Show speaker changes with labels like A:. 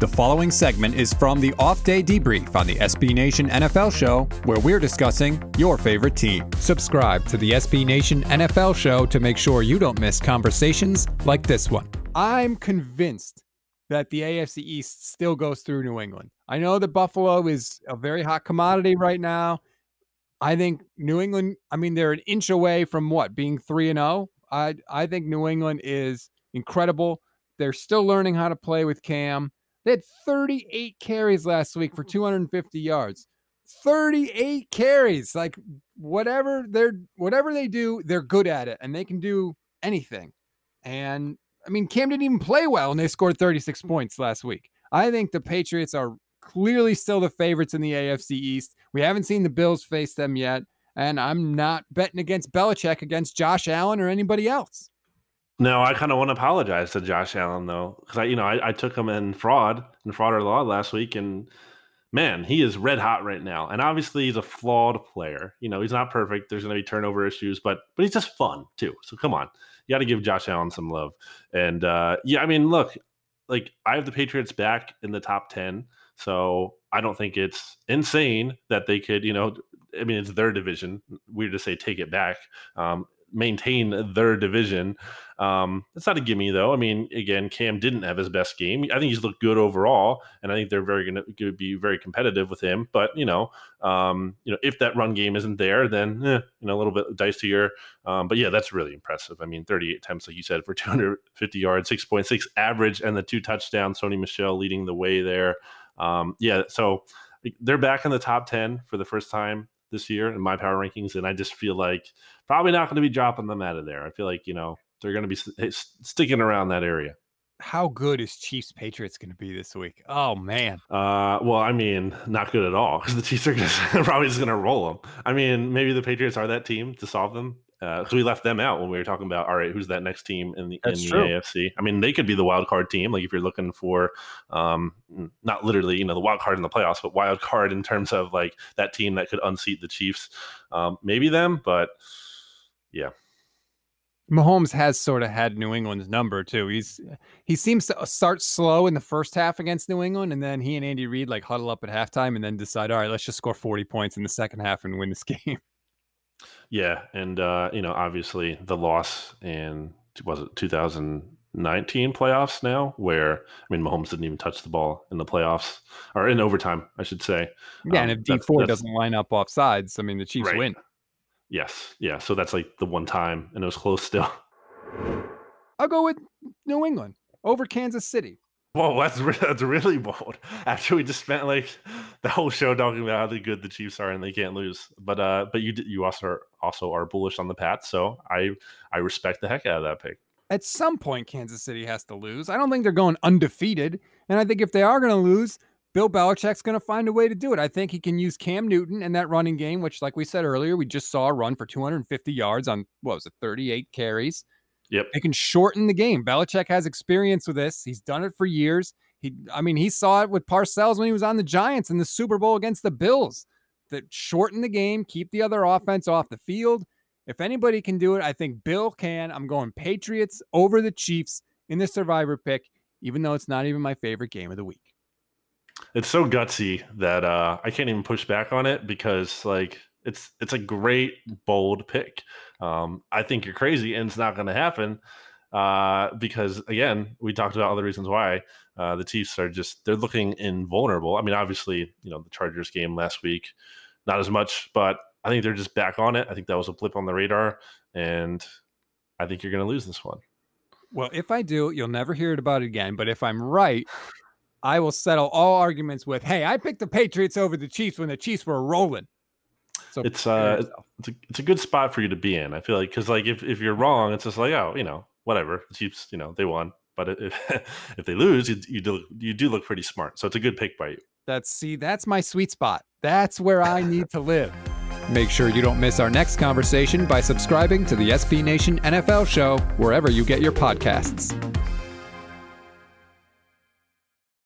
A: The following segment is from the off day debrief on the SB Nation NFL show, where we're discussing your favorite team. Subscribe to the SB Nation NFL show to make sure you don't miss conversations like this one. I'm convinced that the AFC East still goes through New England. I know that Buffalo is a very hot commodity right now. I think New England, I mean, they're an inch away from what being 3 and 0. I I think New England is incredible. They're still learning how to play with Cam. They had 38 carries last week for mm. 250 yards. 38 carries. Like whatever they're whatever they do, they're good at it and they can do anything. And I mean, Cam didn't even play well and they scored 36 mm. points last week. I think the Patriots are clearly still the favorites in the AFC East. We haven't seen the Bills face them yet. And I'm not betting against Belichick against Josh Allen or anybody else.
B: No, I kind of want to apologize to Josh Allen though, because I, you know, I, I, took him in fraud and fraud or flaw last week, and man, he is red hot right now. And obviously, he's a flawed player. You know, he's not perfect. There's going to be turnover issues, but but he's just fun too. So come on, you got to give Josh Allen some love. And uh, yeah, I mean, look, like I have the Patriots back in the top ten, so I don't think it's insane that they could, you know, I mean, it's their division. Weird to say take it back. Um, maintain their division. Um, it's not a gimme though. I mean, again, Cam didn't have his best game. I think he's looked good overall, and I think they're very going to be very competitive with him. But you know, um, you know, if that run game isn't there, then eh, you know a little bit dicier. Um, but yeah, that's really impressive. I mean, 38 attempts, like you said, for 250 yards, 6.6 average, and the two touchdowns. Sony Michel leading the way there. Um, yeah, so they're back in the top 10 for the first time this year in my power rankings, and I just feel like probably not going to be dropping them out of there. I feel like you know they're going to be st- sticking around that area.
A: How good is Chiefs Patriots going to be this week? Oh man.
B: Uh, well, I mean, not good at all because the Chiefs are gonna, probably just going to roll them. I mean, maybe the Patriots are that team to solve them, because uh, we left them out when we were talking about all right, who's that next team in the That's in the true. AFC? I mean, they could be the wild card team. Like if you're looking for, um, not literally, you know, the wild card in the playoffs, but wild card in terms of like that team that could unseat the Chiefs. Um, maybe them, but yeah.
A: Mahomes has sort of had New England's number too. He's he seems to start slow in the first half against New England, and then he and Andy Reid like huddle up at halftime and then decide, all right, let's just score 40 points in the second half and win this game.
B: Yeah, and uh, you know, obviously the loss in was it 2019 playoffs now, where I mean Mahomes didn't even touch the ball in the playoffs or in overtime, I should say.
A: Yeah, um, and if Dee Ford doesn't line up off sides, I mean the Chiefs right. win.
B: Yes, yeah. So that's like the one time, and it was close still.
A: I'll go with New England over Kansas City.
B: Whoa, that's that's really bold. After we just spent like the whole show talking about how good the Chiefs are and they can't lose, but uh, but you you also are, also are bullish on the Pats, so I I respect the heck out of that pick.
A: At some point, Kansas City has to lose. I don't think they're going undefeated, and I think if they are going to lose, Bill Belichick's going to find a way to do it. I think he can use Cam Newton and that running game, which, like we said earlier, we just saw a run for 250 yards on what was it, 38 carries.
B: Yep.
A: They can shorten the game. Belichick has experience with this. He's done it for years. He, I mean, he saw it with Parcells when he was on the Giants in the Super Bowl against the Bills. That shorten the game, keep the other offense off the field. If anybody can do it, I think Bill can. I'm going Patriots over the Chiefs in the survivor pick, even though it's not even my favorite game of the week.
B: It's so gutsy that uh, I can't even push back on it because, like, it's it's a great bold pick. Um, I think you're crazy, and it's not going to happen uh, because again, we talked about the reasons why uh, the Chiefs are just they're looking invulnerable. I mean, obviously, you know the Chargers game last week, not as much, but I think they're just back on it. I think that was a blip on the radar, and I think you're going to lose this one.
A: Well, if I do, you'll never hear it about it again. But if I'm right, I will settle all arguments with, "Hey, I picked the Patriots over the Chiefs when the Chiefs were rolling."
B: So it's uh, it's a, it's a good spot for you to be in. I feel like because like if, if you're wrong, it's just like oh, you know, whatever. The Chiefs, you know, they won. But if if they lose, you, you do you do look pretty smart. So it's a good pick by you.
A: That's see, that's my sweet spot. That's where I need to live. Make sure you don't miss our next conversation by subscribing to the SB Nation NFL show wherever you get your podcasts.